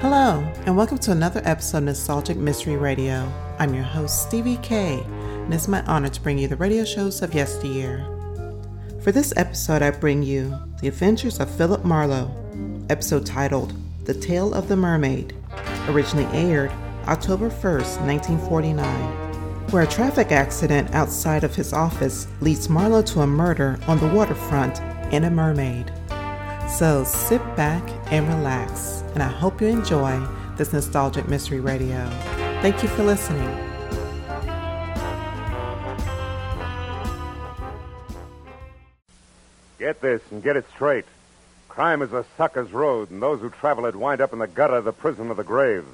Hello, and welcome to another episode of Nostalgic Mystery Radio. I'm your host, Stevie K, and it's my honor to bring you the radio shows of yesteryear. For this episode, I bring you The Adventures of Philip Marlowe, episode titled The Tale of the Mermaid, originally aired October 1st, 1949, where a traffic accident outside of his office leads Marlowe to a murder on the waterfront and a mermaid. So sit back and relax, and I hope you enjoy this nostalgic mystery radio. Thank you for listening. Get this and get it straight. Crime is a sucker's road, and those who travel it wind up in the gutter, the prison, or the grave.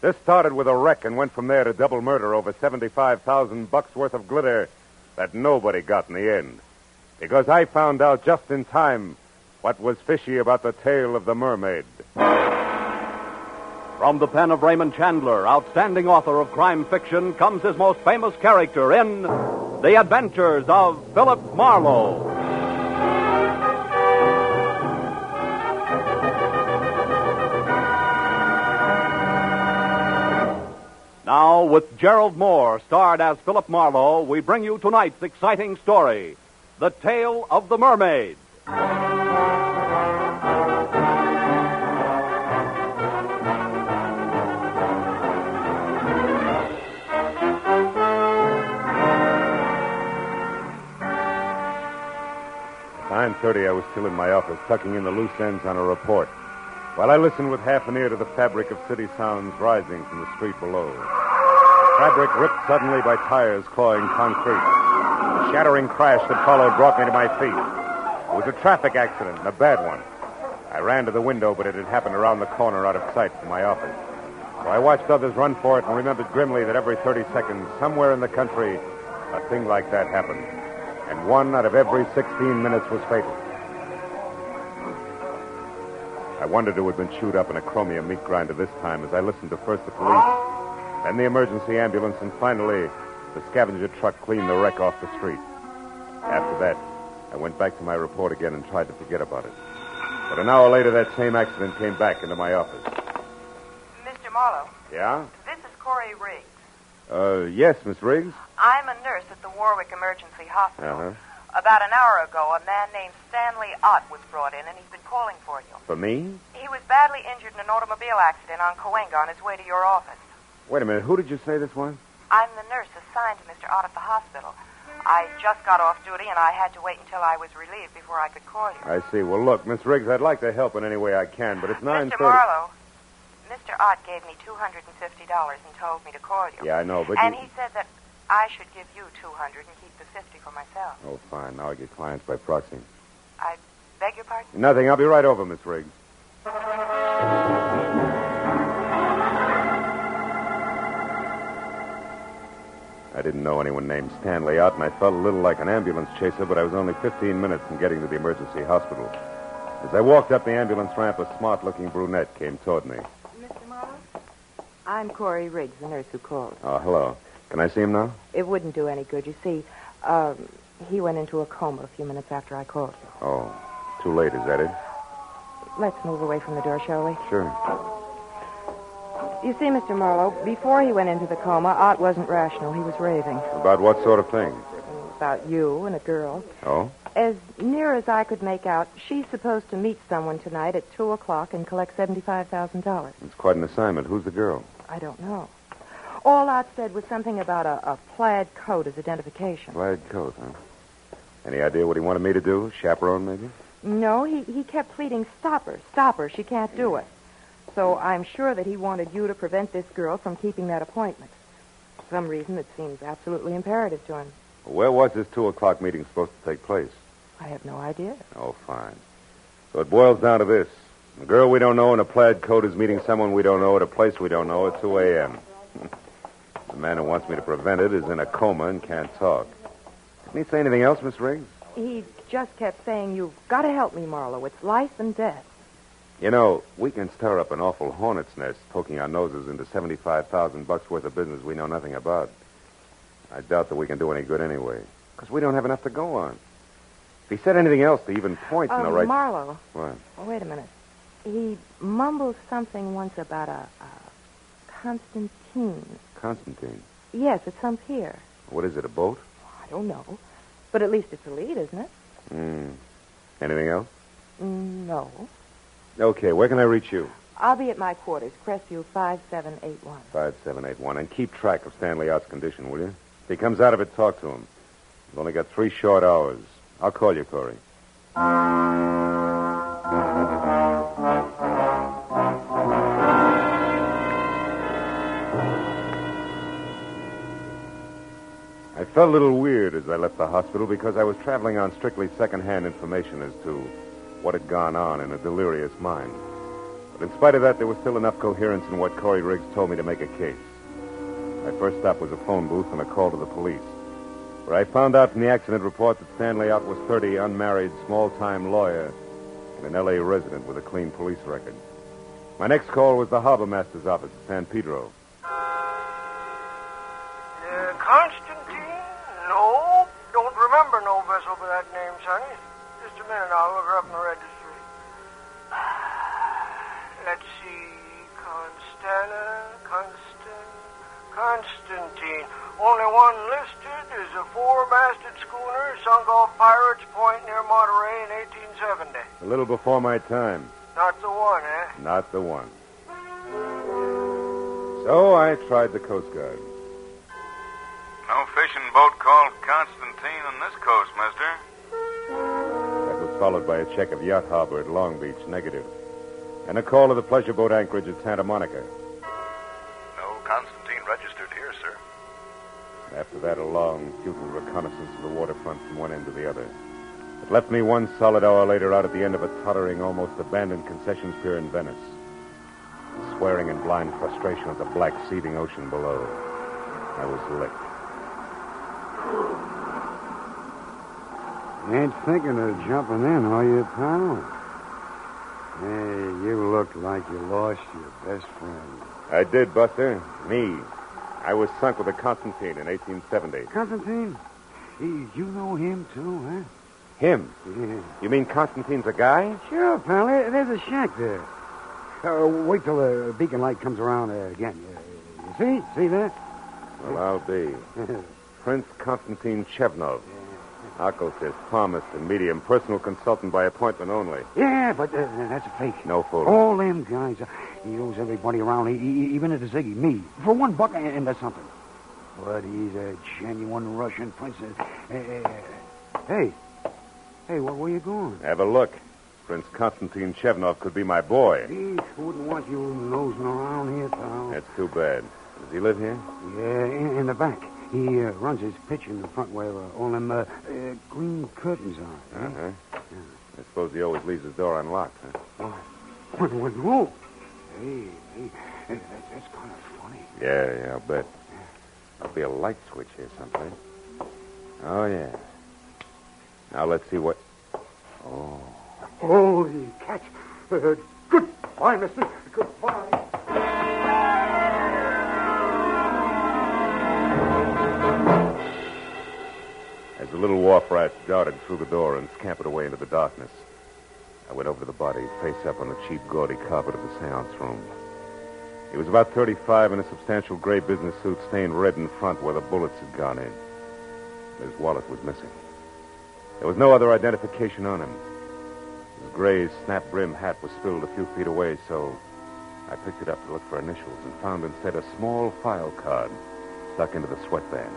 This started with a wreck and went from there to double murder over 75,000 bucks worth of glitter that nobody got in the end. Because I found out just in time what was fishy about the tale of the mermaid. From the pen of Raymond Chandler, outstanding author of crime fiction, comes his most famous character in The Adventures of Philip Marlowe. Now, with Gerald Mohr, starred as Philip Marlowe, we bring you tonight's exciting story The Tale of the Mermaid. Nine thirty, I was still in my office, tucking in the loose ends on a report, while I listened with half an ear to the fabric of city sounds rising from the street below. Fabric ripped suddenly by tires clawing concrete. The shattering crash that followed brought me to my feet. It was a traffic accident, and a bad one. I ran to the window, but it had happened around the corner out of sight from my office. So I watched others run for it and remembered grimly that every 30 seconds, somewhere in the country, a thing like that happened. And one out of every 16 minutes was fatal. I wondered who had been chewed up in a chromium meat grinder this time as I listened to first the police, then the emergency ambulance, and finally the scavenger truck cleaned the wreck off the street. After that, I went back to my report again and tried to forget about it. But an hour later, that same accident came back into my office. Mr. Marlowe, Yeah? this is Corey Riggs. Uh, yes, Miss Riggs? I'm a nurse at the Warwick Emergency Hospital. Uh-huh. About an hour ago, a man named Stanley Ott was brought in, and he's been calling for you. For me? He was badly injured in an automobile accident on Cahuenga on his way to your office. Wait a minute. Who did you say this was? I'm the nurse assigned to Mr. Ott at the hospital. I just got off duty, and I had to wait until I was relieved before I could call you. I see. Well, look, Miss Riggs, I'd like to help in any way I can, but it's 9.30. Mr. Marlowe, Mr. Ott gave me $250 and told me to call you. Yeah, I know, but And you... he said that I should give you 200 and keep the 50 for myself. Oh, fine. Now I get clients by proxy. I beg your pardon? Nothing. I'll be right over, Miss Riggs. I didn't know anyone named Stanley Ott, and I felt a little like an ambulance chaser, but I was only 15 minutes from getting to the emergency hospital. As I walked up the ambulance ramp, a smart-looking brunette came toward me. Mr. Marlowe? I'm Corey Riggs, the nurse who called. Oh, hello. Can I see him now? It wouldn't do any good. You see, um, he went into a coma a few minutes after I called you. Oh, too late, is that it? Let's move away from the door, shall we? Sure. You see, Mr. Marlowe, before he went into the coma, Ott wasn't rational. He was raving About what sort of thing? about you and a girl. Oh? As near as I could make out, she's supposed to meet someone tonight at 2 o'clock and collect $75,000. It's quite an assignment. Who's the girl? I don't know. All Ott said was something about a, a plaid coat as identification. Plaid coat, huh? Any idea what he wanted me to do? Chaperone, maybe? No, he, he kept pleading, stop her, stop her, she can't do it. So I'm sure that he wanted you to prevent this girl from keeping that appointment. For some reason that seems absolutely imperative to him. Where was this two o'clock meeting supposed to take place? I have no idea. Oh, fine. So it boils down to this. A girl we don't know in a plaid coat is meeting someone we don't know at a place we don't know at 2 a.m. the man who wants me to prevent it is in a coma and can't talk. Didn't he say anything else, Miss Riggs? He just kept saying, you've got to help me, Marlowe. It's life and death. You know, we can stir up an awful hornet's nest poking our noses into 75,000 bucks worth of business we know nothing about. I doubt that we can do any good anyway, because we don't have enough to go on. If he said anything else to even point in Uh, the right... Marlowe. What? Oh, wait a minute. He mumbled something once about a, a Constantine. Constantine. Yes, it's some pier. What is it, a boat? I don't know. But at least it's a lead, isn't it? Hmm. Anything else? Mm, no. Okay, where can I reach you? I'll be at my quarters, Crestview 5781. 5781. And keep track of Stanley Ott's condition, will you? If he comes out of it, talk to him. We've only got three short hours. I'll call you, Corey. I felt a little weird as I left the hospital because I was traveling on strictly second-hand information as to what had gone on in a delirious mind. But in spite of that, there was still enough coherence in what Corey Riggs told me to make a case. My first stop was a phone booth and a call to the police, where I found out from the accident report that Stanley Ott was 30, unmarried, small-time lawyer, and an L.A. resident with a clean police record. My next call was the harbor master's office at San Pedro. A little before my time. Not the one, eh? Not the one. So I tried the Coast Guard. No fishing boat called Constantine on this coast, mister. That was followed by a check of Yacht Harbor at Long Beach, negative. And a call to the pleasure boat anchorage at Santa Monica. No Constantine registered here, sir. After that, a long, futile reconnaissance of the waterfront from one end to the other. It left me one solid hour later out at the end of a tottering, almost abandoned concessions pier in Venice, swearing in blind frustration at the black, seething ocean below. I was licked. Ain't thinking of jumping in, are you, pal? Hey, you look like you lost your best friend. I did, Buster. Me. I was sunk with a Constantine in 1870. Constantine? You know him, too, huh? Him? Yeah. You mean Constantine's a guy? Sure, pal. There- There's a shack there. Uh, wait till the beacon light comes around uh, again. Uh, you see? See that? Well, I'll be. Prince Constantine Chevnov. Occultist, palmist, and medium. Personal consultant by appointment only. yeah, but uh, that's a fake. No fooling. All them guys, uh, he owes everybody around, e- e- even at the Ziggy, me, for one buck and, and that's something. But he's a genuine Russian prince. Uh, uh, hey, hey, where, where you going? Have a look. Prince Constantine Chevnov could be my boy. He wouldn't want you nosing around here, pal. That's too bad. Does he live here? Yeah, in, in the back. He uh, runs his pitch in the front where uh, all them uh, uh, green curtains are. eh? Uh-huh. I suppose he always leaves his door unlocked, huh? What, what, no. Hey, hey, that, that's kind of funny. Yeah, yeah, I'll bet. There'll be a light switch here someplace. Oh, yeah. Now let's see what... Oh. Holy cat. Uh, goodbye, mister. Goodbye. As the little wharf rat darted through the door and scampered away into the darkness, I went over to the body, face up on the cheap, gaudy carpet of the seance room. He was about 35 in a substantial gray business suit stained red in front where the bullets had gone in. His wallet was missing. There was no other identification on him. His gray snap brim hat was spilled a few feet away, so I picked it up to look for initials and found instead a small file card stuck into the sweatband.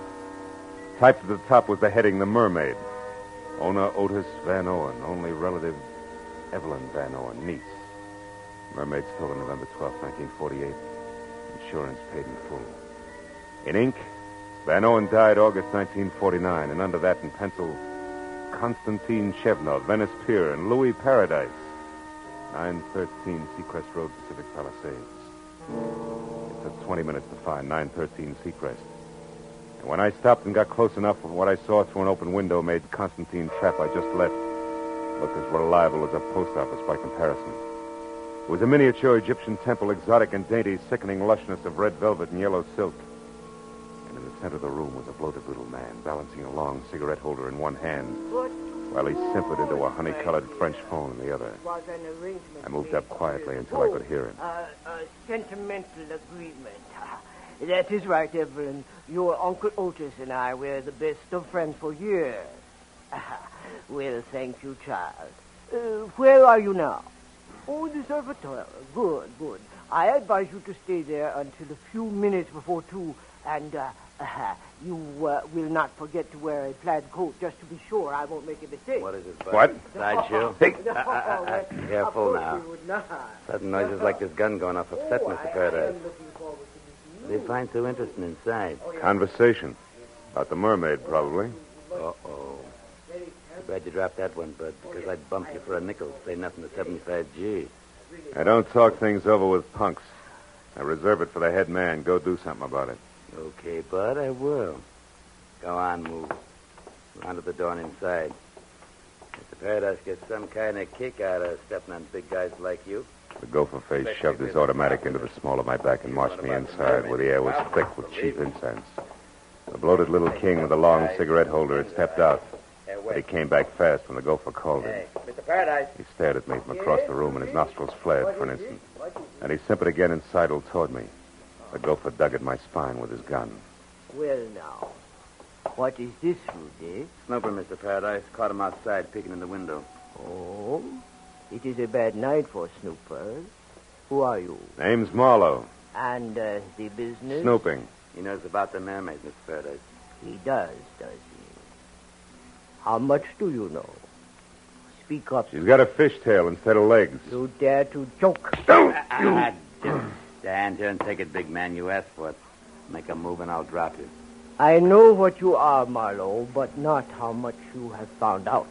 Typed at the top was the heading The Mermaid. Ona Otis Van Owen, only relative Evelyn Van Owen, niece. Mermaid stolen November 12, 1948. Insurance paid in full. In ink, Van Owen died August 1949, and under that in pencil, Constantine Chevnov, Venice Pier, and Louis Paradise, 913 Seacrest Road, Pacific Palisades. It took 20 minutes to find 913 Seacrest. And when I stopped and got close enough, what I saw through an open window made Constantine trap I just left look as reliable as a post office by comparison. It was a miniature Egyptian temple, exotic and dainty, sickening lushness of red velvet and yellow silk. And in the center of the room was a bloated little man, balancing a long cigarette holder in one hand, while he simpered into a honey-colored French phone in the other. Was an arrangement I moved up quietly until I could hear him. Uh, a sentimental agreement. That is right, Evelyn. Your Uncle Otis and I were the best of friends for years. well, thank you, child. Uh, where are you now? Oh, the servitor. Good, good. I advise you to stay there until a few minutes before two, and uh, you uh, will not forget to wear a plaid coat, just to be sure I won't make a mistake. What is it, Bud? What? Sideshow? Hey. Uh, uh, uh, uh, careful now. we would not. Sudden noises like this gun going off upset Oh, Mr. I- I Paradise. am looking forward to What do you find so interesting inside? Conversation. About the mermaid, probably. Uh-oh. Too bad you dropped that one, Bud, because I'd bump you for a nickel. Say nothing to 75G. I don't talk things over with punks. I reserve it for the head man. Go do something about it. Okay, Bud, I will. Go on, move. Round to the door and inside. Mr. Paradise gets some kind of kick out of stepping on big guys like you. The gopher face shoved his automatic into the small of my back and marched me inside, where the air was thick with cheap incense. The bloated little king with the long cigarette holder had stepped out, but he came back fast when the gopher called him. Mr. Paradise. He stared at me from across the room, and his nostrils flared for an instant. And he simpered again and sidled toward me. The gopher dug at my spine with his gun. Well, now, what is this, Rudy? Snooper, Mr. Paradise. Caught him outside peeking in the window. Oh, it is a bad night for snoopers. Who are you? Name's Marlowe. And uh, the business? Snooping. He knows about the mermaid, Mr. Paradise. He does, does he? How much do you know? Speak up. She's got a fishtail instead of legs. You dare to joke? Ah, just stand here and take it, big man. You asked for it. Make a move and I'll drop you. I know what you are, Marlowe, but not how much you have found out.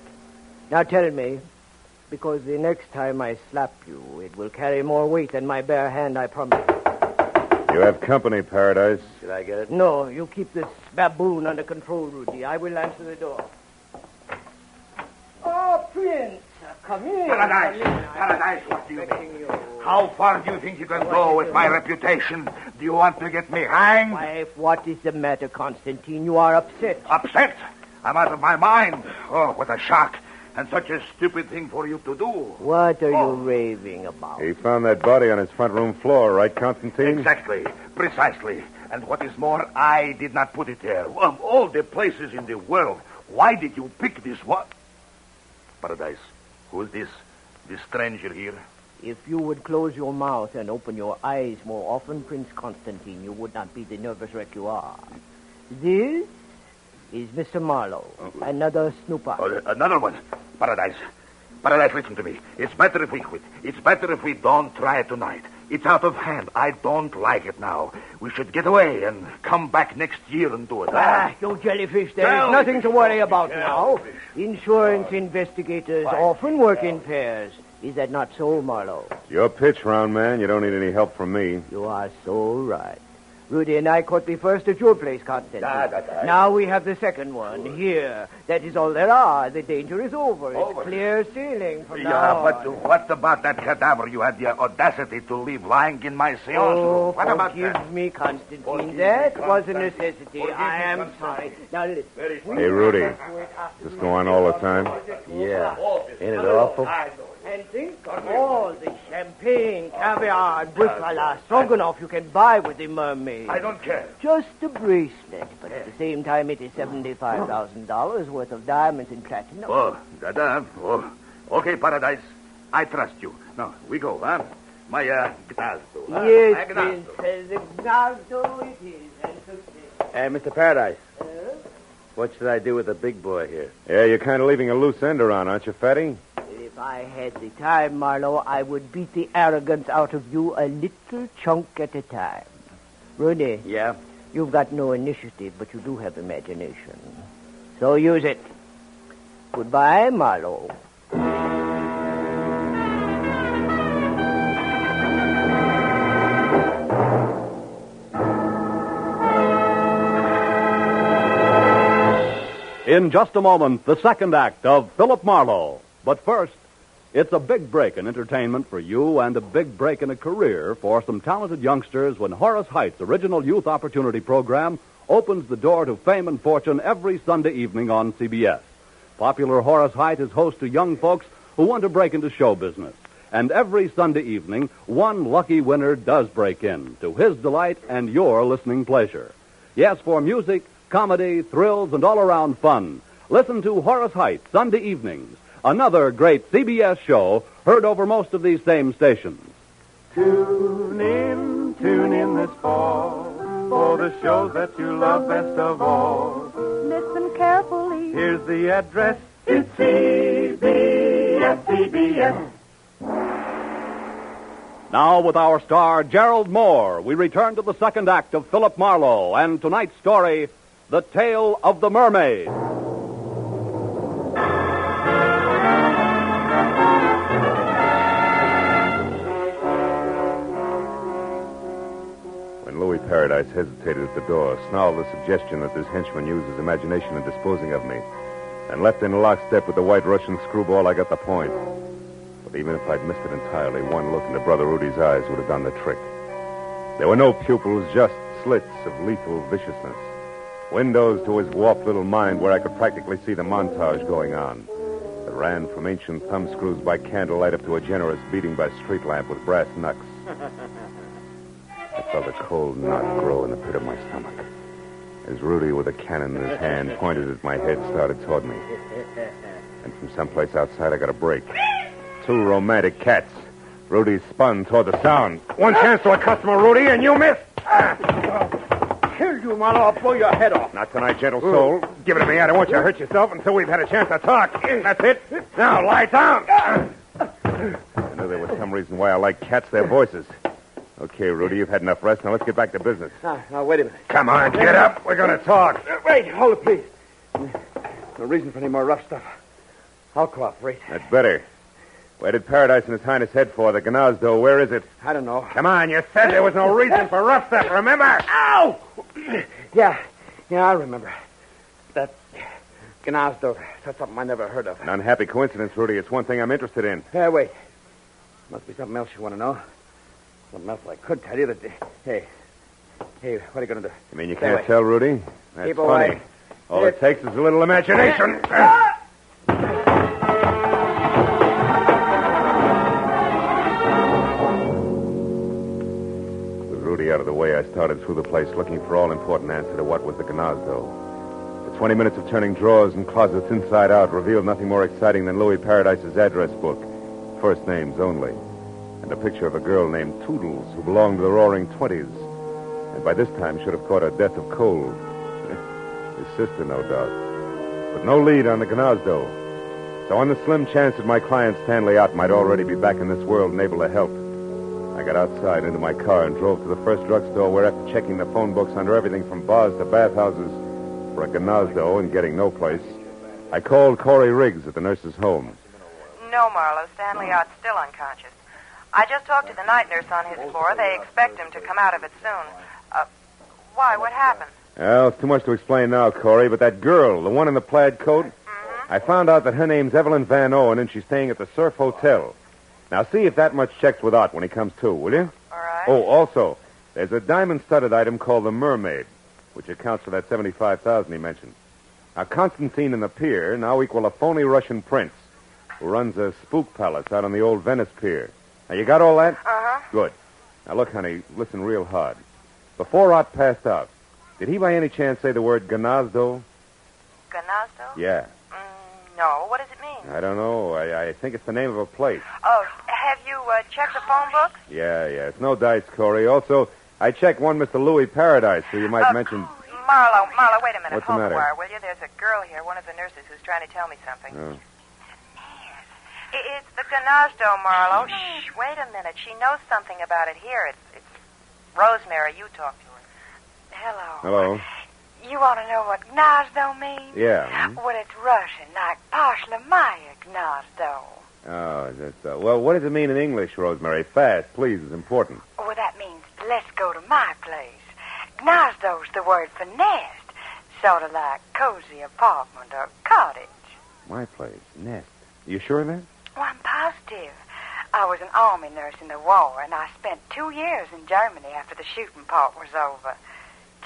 Now tell me, because the next time I slap you, it will carry more weight than my bare hand, I promise. You have company, Paradise. Should I get it? No, you keep this baboon under control, Rudy. I will answer the door. Oh, Prince, come in. Paradise, Come in. Paradise, what do you expecting mean? you. How far do you think you can go with my reputation? Do you want to get me hanged? Wife, what is the matter, Constantine? You are upset. Upset? I'm out of my mind. Oh, what a shock. And such a stupid thing for you to do. What are Oh. you raving about? He found that body on his front room floor, right, Constantine? Exactly. Precisely. And what is more, I did not put it there. Of all the places in the world, why did you pick this one? Paradise, who is this? This stranger here? If you would close your mouth and open your eyes more often, Prince Constantine, you would not be the nervous wreck you are. This is Mr. Marlowe, oh. another snooper. Oh, uh, another one. Paradise. Paradise, listen to me. It's better if we quit. It's better if we don't try it tonight. It's out of hand. I don't like it now. We should get away and come back next year and do it. Ah, you jellyfish, there is Jellyfish. nothing to worry about Jellyfish. now. Insurance investigators often work in pairs. Is that not so, Marlowe? Your pitch, round man. You don't need any help from me. You are so right. Rudy and I caught the first at your place, Constantine. Ah, that's right. Now we have the second one here. That is all there are. The danger is over. It's clear sailing from Yeah, now but on. what about that cadaver you had the audacity to leave lying in my seance Oh, room? What about forgive that? me, Constantine. Forgive that me, was a necessity. Forgive I am Constantine. sorry. Now listen. Very sorry. Hey, Rudy. Do it This go on all the time? Yeah. Ain't it awful? And think of all the champagne, caviar, and buffalo stroganoff you can buy with the mermaid. I don't care. Just a bracelet, but at the same time, it is seventy-five thousand dollars worth of diamonds and platinum. Oh, da-da. Oh. Okay, Paradise. I trust you. Now, we go, huh? My, uh, gnazdo. huh? Yes, gnazdo. Prince, Gnazdo it is, and. Hey, Mr. Paradise. What should I do with the big boy here? Yeah, you're kind of leaving a loose end around, aren't you, Fatty? If I had the time, Marlowe, I would beat the arrogance out of you a little chunk at a time. Rudy, Yeah? you've got no initiative, but you do have imagination. So use it. Goodbye, Marlowe. In just a moment, the second act of Philip Marlowe. But first, it's a big break in entertainment for you and a big break in a career for some talented youngsters when Horace Heidt's original youth opportunity program opens the door to fame and fortune every Sunday evening on CBS. Popular Horace Heidt is host to young folks who want to break into show business. And every Sunday evening, one lucky winner does break in to his delight and your listening pleasure. Yes, for music, comedy, thrills, and all around fun. Listen to Horace Heidt Sunday evenings, another great CBS show heard over most of these same stations. Tune in, tune in this fall for the shows that you love best of all. Listen carefully. Here's the address. It's CBS, CBS. Now, with our star, Gerald Mohr, we return to the second act of Philip Marlowe and tonight's story, The Tale of the Mermaid. At the door, snarled the suggestion that this henchman used his imagination in disposing of me, and left in lockstep with the white Russian screwball, I got the point. But even if I'd missed it entirely, one look into Brother Rudy's eyes would have done the trick. There were no pupils, just slits of lethal viciousness. Windows to his warped little mind where I could practically see the montage going on. It ran from ancient thumbscrews by candlelight up to a generous beating by street lamp with brass knucks. I felt a cold knot grow in the pit of my stomach. As Rudy, with a cannon in his hand, pointed at my head, started toward me. And from someplace outside, I got a break. Two romantic cats. Rudy spun toward the sound. One chance to a customer, Rudy, and you missed. Kill you, Marlowe. I'll blow your head off. Not tonight, gentle soul. Give it to me. I don't want you to hurt yourself until we've had a chance to talk. That's it. Now, lie down. I knew there was some reason why I like cats, their voices. Okay, Rudy, you've had enough rest. Now let's get back to business. Now, now, wait a minute. Come on, get up. We're going to talk. Uh, wait, hold it, please. No reason for any more rough stuff. I'll cooperate. That's better. Where did Paradise and His Highness head for? The Ganazdo. Where is it? I don't know. Come on, you said there was no reason for rough stuff, remember? Ow! Yeah, yeah, I remember. That Ganazdo, that's something I never heard of. An unhappy coincidence, Rudy. It's one thing I'm interested in. Hey, wait. Must be something else you want to know. Something else I could tell you that. Hey, hey, what are you going to do? You mean you Stay can't away. tell, Rudy? That's Keep funny. away. All it takes is a little imagination. With Rudy out of the way, I started through the place looking for all important answer to what was the Ganazdo. The 20 minutes of turning drawers and closets inside out revealed nothing more exciting than Louis Paradise's address book. First names only. And a picture of a girl named Toodles who belonged to the Roaring Twenties. And by this time should have caught a death of cold. His sister, no doubt. But no lead on the Ganazdo. So on the slim chance that my client Stanley Ott might already be back in this world and able to help, I got outside into my car and drove to the first drugstore where after checking the phone books under everything from bars to bathhouses for a Ganazdo and getting no place, I called Corey Riggs at the nurse's home. No, Marlowe. Stanley Ott's still unconscious. I just talked to the night nurse on his floor. They expect him to come out of it soon. Uh, why? What happened? Well, it's too much to explain now, Corey, but that girl, the one in the plaid coat, I found out that her name's Evelyn Van Owen and she's staying at the Surf Hotel. Now, see if that much checks with Ott when he comes to, will you? All right. Oh, also, there's a diamond-studded item called the Mermaid, which accounts for that 75000 he mentioned. Now, Constantine and the pier now equal a phony Russian prince who runs a spook palace out on the old Venice pier. Now, you got all that? Uh-huh. Good. Now, look, honey, listen real hard. Before Ott passed out, did he by any chance say the word Ganazdo? Ganazdo? Yeah. Mm, no. What does it mean? I don't know. I, I think it's the name of a place. Oh, have you uh, checked the phone books? Yeah, yeah. It's no dice, Corey. Also, I checked one Mr. Louis Paradise, who you might Uh, mention. Marlowe, Marlowe, wait a minute. What's the Hold matter? wire, will you? There's a girl here, one of the nurses, who's trying to tell me something. Oh. It's the Ganazdo, Marlowe. Shh, wait a minute. She knows something about it here. It's, it's Rosemary. You talk to her. Hello. Hello. You want to know what Gnazdo means? Yeah. Well, it's Russian, like Pashlamaya Gnazdo. Oh, that's, uh, well, what does it mean in English, Rosemary? Fast, please. It's important. Well, that means let's go to my place. Gnazdo's the word for nest, sort of like cozy apartment or cottage. My place. Nest. You sure of that? Well, I'm positive. I was an army nurse in the war, and I spent two years in Germany after the shooting part was over.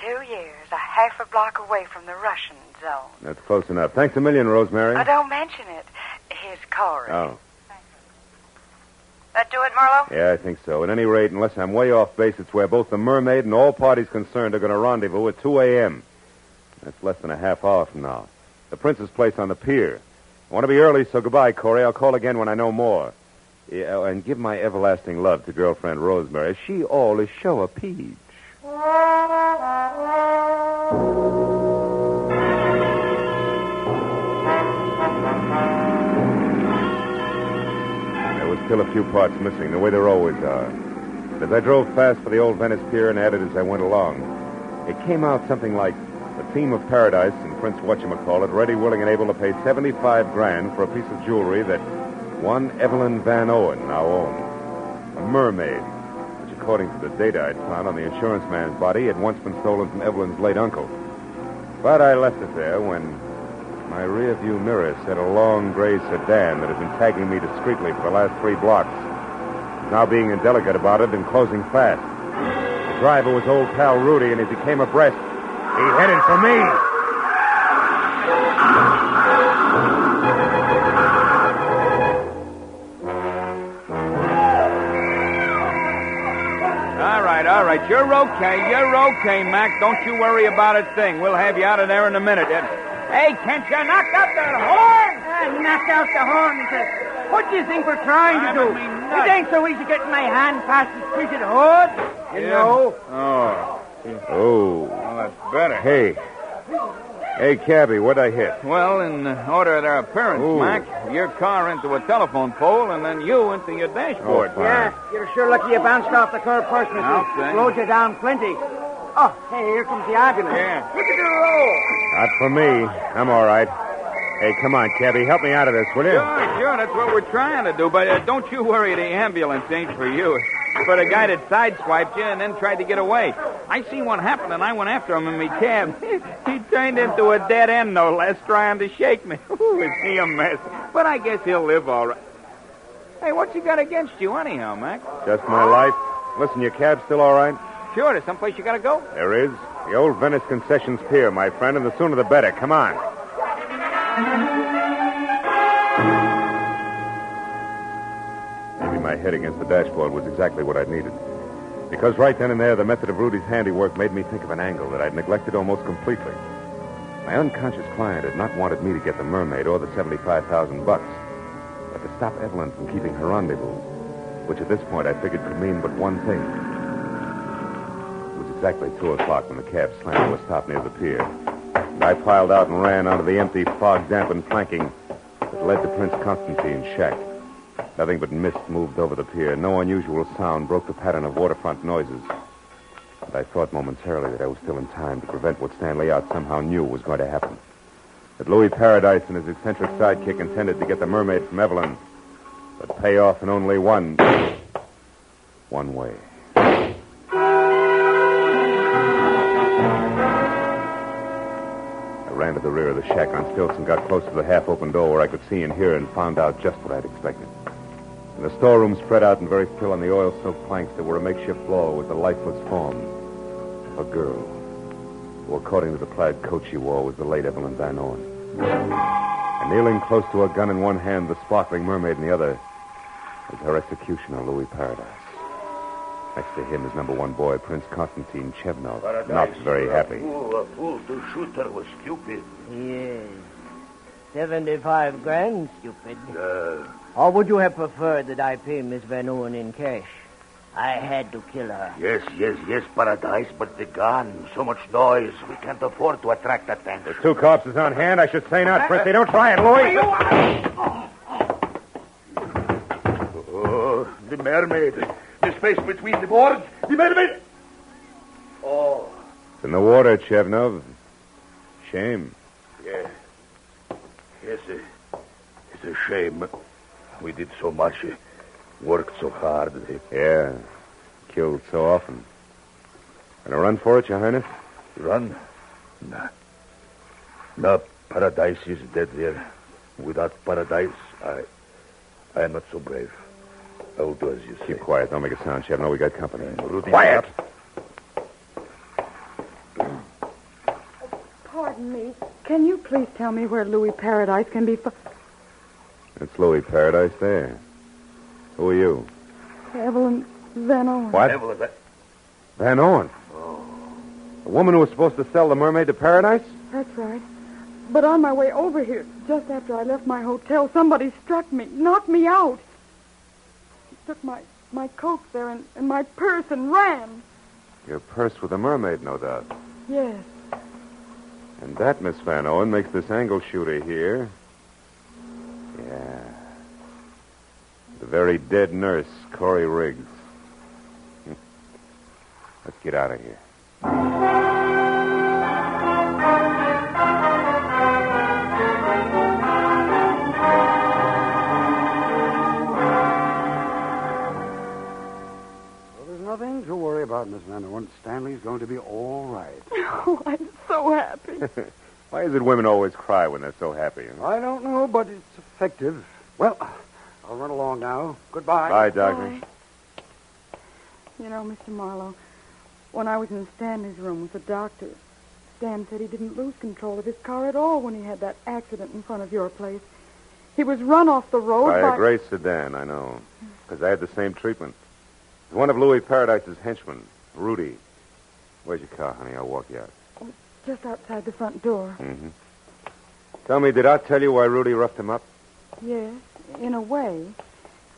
Two years, a half a block away from the Russian zone. That's close enough. Thanks a million, Rosemary. I don't mention it. Here's Corey. Oh, That do it, Marlowe? yeah, I think so. At any rate, unless I'm way off base, it's where both the mermaid and all parties concerned are going to rendezvous at 2 a.m. That's less than a half hour from now. The Prince's place on the pier. I want to be early, so goodbye, Corey. I'll call again when I know more. Yeah, oh, and give my everlasting love to girlfriend Rosemary. She always show a peach. There was still a few parts missing, the way there always are. As I drove fast for the old Venice Pier and added as I went along, it came out something like theme of paradise and Prince Whatchamacallit ready, willing, and able to pay 75 grand for a piece of jewelry that one Evelyn Van Owen now owned. A mermaid, which according to the data I'd found on the insurance man's body had once been stolen from Evelyn's late uncle. But I left it there when my rear view mirror said a long gray sedan that had been tagging me discreetly for the last three blocks now being indelicate about it and closing fast. The driver was old pal Rudy, and as he came abreast, he headed for me. All right, all right. You're okay. You're okay, Mac. Don't you worry about a thing. We'll have you out of there in a minute. And- Hey, can't you knock out that horn? Ah, I knocked out the horn, sir. What do you think we're trying to do? It ain't so easy getting my hand past the treated hood. You know. Oh. Oh. Well, that's better. Hey. Hey, cabby, what'd I hit? Well, in order of their appearance, Ooh. Mac, your car into a telephone pole, and then you into your dashboard. Oh. Yeah, you're sure lucky you bounced off the curb first, Mr. Okay. Slowed you down plenty. Oh, hey, here comes the ambulance. Yeah. Look at the roll. Not for me. I'm all right. Hey, come on, cabby, help me out of this, will you? Sure, sure, that's what we're trying to do. But uh, don't you worry, the ambulance ain't for you. For the guy that sideswiped you and then tried to get away. I seen what happened, and I went after him in my cab. he turned into a dead end, no less, trying to shake me. Ooh, is he a mess? But I guess he'll live all right. Hey, what you got against you, anyhow, Mac? Just my life. Listen, your cab's still all right? Sure, there's someplace you gotta go. There is. The old Venice Concessions Pier, my friend, and the sooner the better. Come on. Head against the dashboard was exactly what I needed. Because right then and there, the method of Rudy's handiwork made me think of an angle that I'd neglected almost completely. My unconscious client had not wanted me to get the mermaid or the 75,000 bucks, but to stop Evelyn from keeping her rendezvous, which at this point I figured could mean but one thing. It was exactly two o'clock when the cab slammed to a stop near the pier. And I piled out and ran onto the empty, fog-dampened planking that led to Prince Constantine's shack. Nothing but mist moved over the pier. No unusual sound broke the pattern of waterfront noises. And I thought momentarily that I was still in time to prevent what Stanley Ott somehow knew was going to happen. That Louis Paradise and his eccentric sidekick intended to get the mermaid from Evelyn, but pay off in only one... one way. I ran to the rear of the shack on stilts and got close to the half-open door where I could see and hear and found out just what I'd expected. In the storeroom spread out and very still on the oil-soaked planks that were a makeshift floor with the lifeless form of a girl, who, according to the plaid coat she wore, was the late Evelyn Van Owen. And kneeling close to a gun in one hand, the sparkling mermaid in the other, was her executioner, Louis Paradise. Next to him is number one boy, Prince Constantine Chevnov, not very happy. A fool, a fool to shoot her was stupid. Yes. Seventy-five grand, stupid. Uh, Or would you have preferred that I pay Miss Van Owen in cash? I had to kill her. yes, yes, yes, Paradise, but the gun, so much noise. We can't afford to attract attention. There's two corpses on hand. I should say not, Fristy. Don't try it, Louis. Oh, the mermaid. The space between the boards. The mermaid. Oh, It's in the water, Chevnov. Shame. yeah. Yes, uh, it's a shame. We did so much, worked so hard. Yeah, killed so often. Gonna run for it, Your Highness? Run? Nah. No, paradise is dead there. Without paradise, I, I am not so brave. I will do as you Keep say. Keep quiet. Don't make a sound, Sheriff. No, we got company. Rudy, quiet! Pardon me. Can you please tell me where Louis Paradise can be found? It's Louis Paradise there. Who are you? Evelyn Van Owen. What? Evelyn Van Owen. Oh. The woman who was supposed to sell the mermaid to Paradise? That's right. But on my way over here, just after I left my hotel, somebody struck me, knocked me out. He took my my coat there and, and my purse and ran. Your purse with the mermaid, no doubt. Yes. And that, Miss Van Owen, makes this angle shooter here. Yeah. The very dead nurse, Corey Riggs. Let's get out of here. Well, there's nothing to worry about, Miss Van Stanley's going to be all right. Oh, I'm so happy. Why is it women always cry when they're so happy? I don't know, but it's effective. Well, I'll run along now. Goodbye. Bye, Doctor. You know, Mr. Marlowe, when I was in Stanley's room with the doctor, Stan said he didn't lose control of his car at all when he had that accident in front of your place. He was run off the road By by... a gray sedan, I know. Because I had the same treatment. It one of Louis Paradise's henchmen, Rudy. Where's your car, honey? I'll walk you out. Just outside the front door. Mm-hmm. Tell me, did I tell you why Rudy roughed him up? Yes, in a way.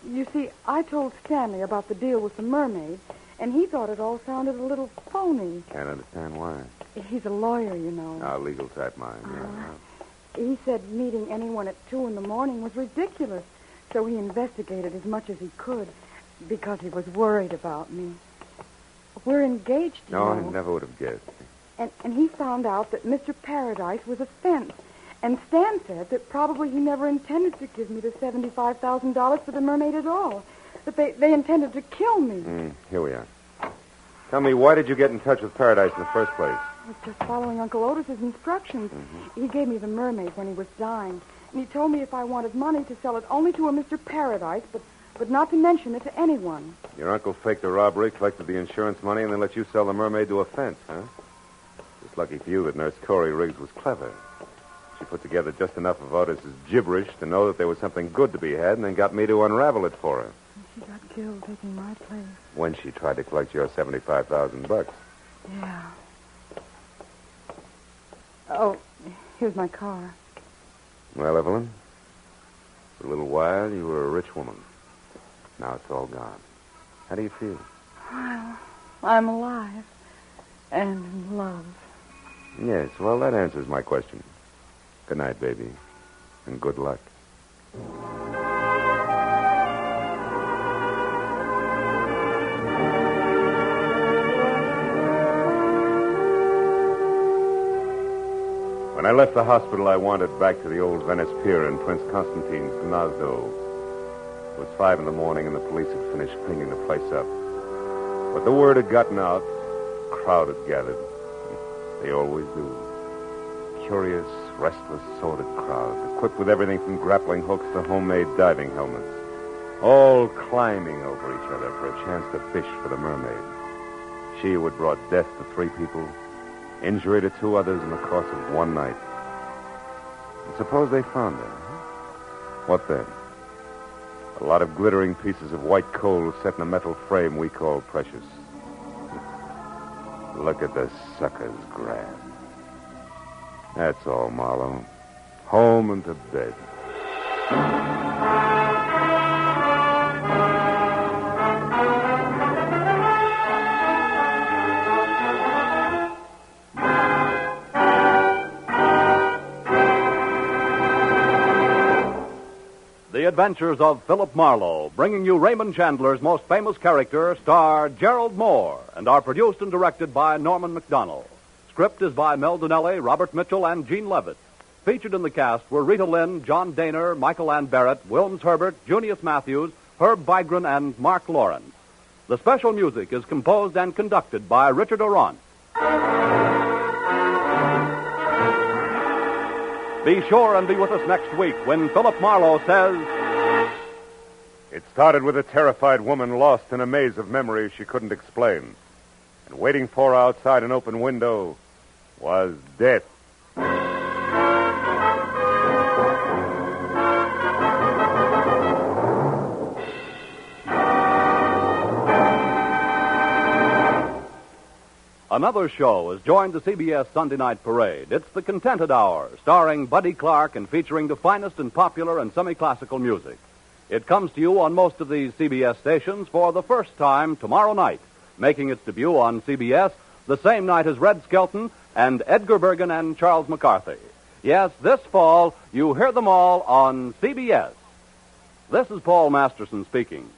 You see, I told Stanley about the deal with the mermaid, and he thought it all sounded a little phony. Can't understand why. He's a lawyer, you know. Ah, legal type mind. Yeah. He said meeting anyone at two in the morning was ridiculous, so he investigated as much as he could because he was worried about me. We're engaged, you know. No, I never would have guessed. And, and he found out that Mr. Paradise was a fence. And Stan said that probably he never intended to give me the $75,000 for the mermaid at all. That they, they intended to kill me. Mm, here we are. Tell me, why did you get in touch with Paradise in the first place? I was just following Uncle Otis's instructions. He gave me the mermaid when he was dying. And he told me if I wanted money to sell it only to a Mr. Paradise, but, but not to mention it to anyone. Your uncle faked a robbery, collected the insurance money, and then let you sell the mermaid to a fence, huh? It's lucky for you that Nurse Corey Riggs was clever. She put together just enough of Otis's gibberish to know that there was something good to be had, and then got me to unravel it for her And she got killed taking my place. when she tried to collect your seventy-five thousand bucks. Yeah. Oh, here's my car. Well, Evelyn, for a little while you were a rich woman. Now it's all gone. How do you feel? Well, I'm alive. And in love. Yes, well, that answers my question. Good night, baby, and good luck. When I left the hospital, I wandered back to the old Venice Pier in Prince Constantine's Gnazdo. It was five in the morning, and the police had finished cleaning the place up. But the word had gotten out. A crowd had gathered. They always do. Curious, restless, sordid crowd, equipped with everything from grappling hooks to homemade diving helmets. All climbing over each other for a chance to fish for the mermaid. She who had brought death to three people, injury to two others in the course of one night. And suppose they found her. What then? A lot of glittering pieces of white coal set in a metal frame we call precious. Look at the suckers grab. That's all, Marlowe. Home and to bed. The Adventures of Philip Marlowe, bringing you Raymond Chandler's most famous character, star Gerald Mohr, and are produced and directed by Norman Macdonnell. Script is by Mel Dinelli, Robert Mitchell, and Gene Levitt. Featured in the cast were Rita Lynn, John Dehner, Michael Ann Barrett, Wilms Herbert, Junius Matthews, Herb Vigran, and Mark Lawrence. The special music is composed and conducted by Richard Aurandt. Be sure and be with us next week when Philip Marlowe says. It started with a terrified woman lost in a maze of memories she couldn't explain. And waiting for her outside an open window was death. Another show has joined the CBS Sunday Night Parade. It's The Contented Hour, starring Buddy Clark and featuring the finest in popular and semi classical music. It comes to you on most of these CBS stations for the first time tomorrow night, making its debut on CBS the same night as Red Skelton and Edgar Bergen and Charles McCarthy. Yes, this fall, you hear them all on CBS. This is Paul Masterson speaking.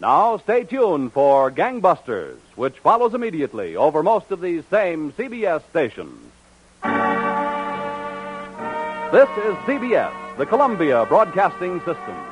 Now, stay tuned for Gangbusters, which follows immediately over most of these same CBS stations. This is CBS, the Columbia Broadcasting System.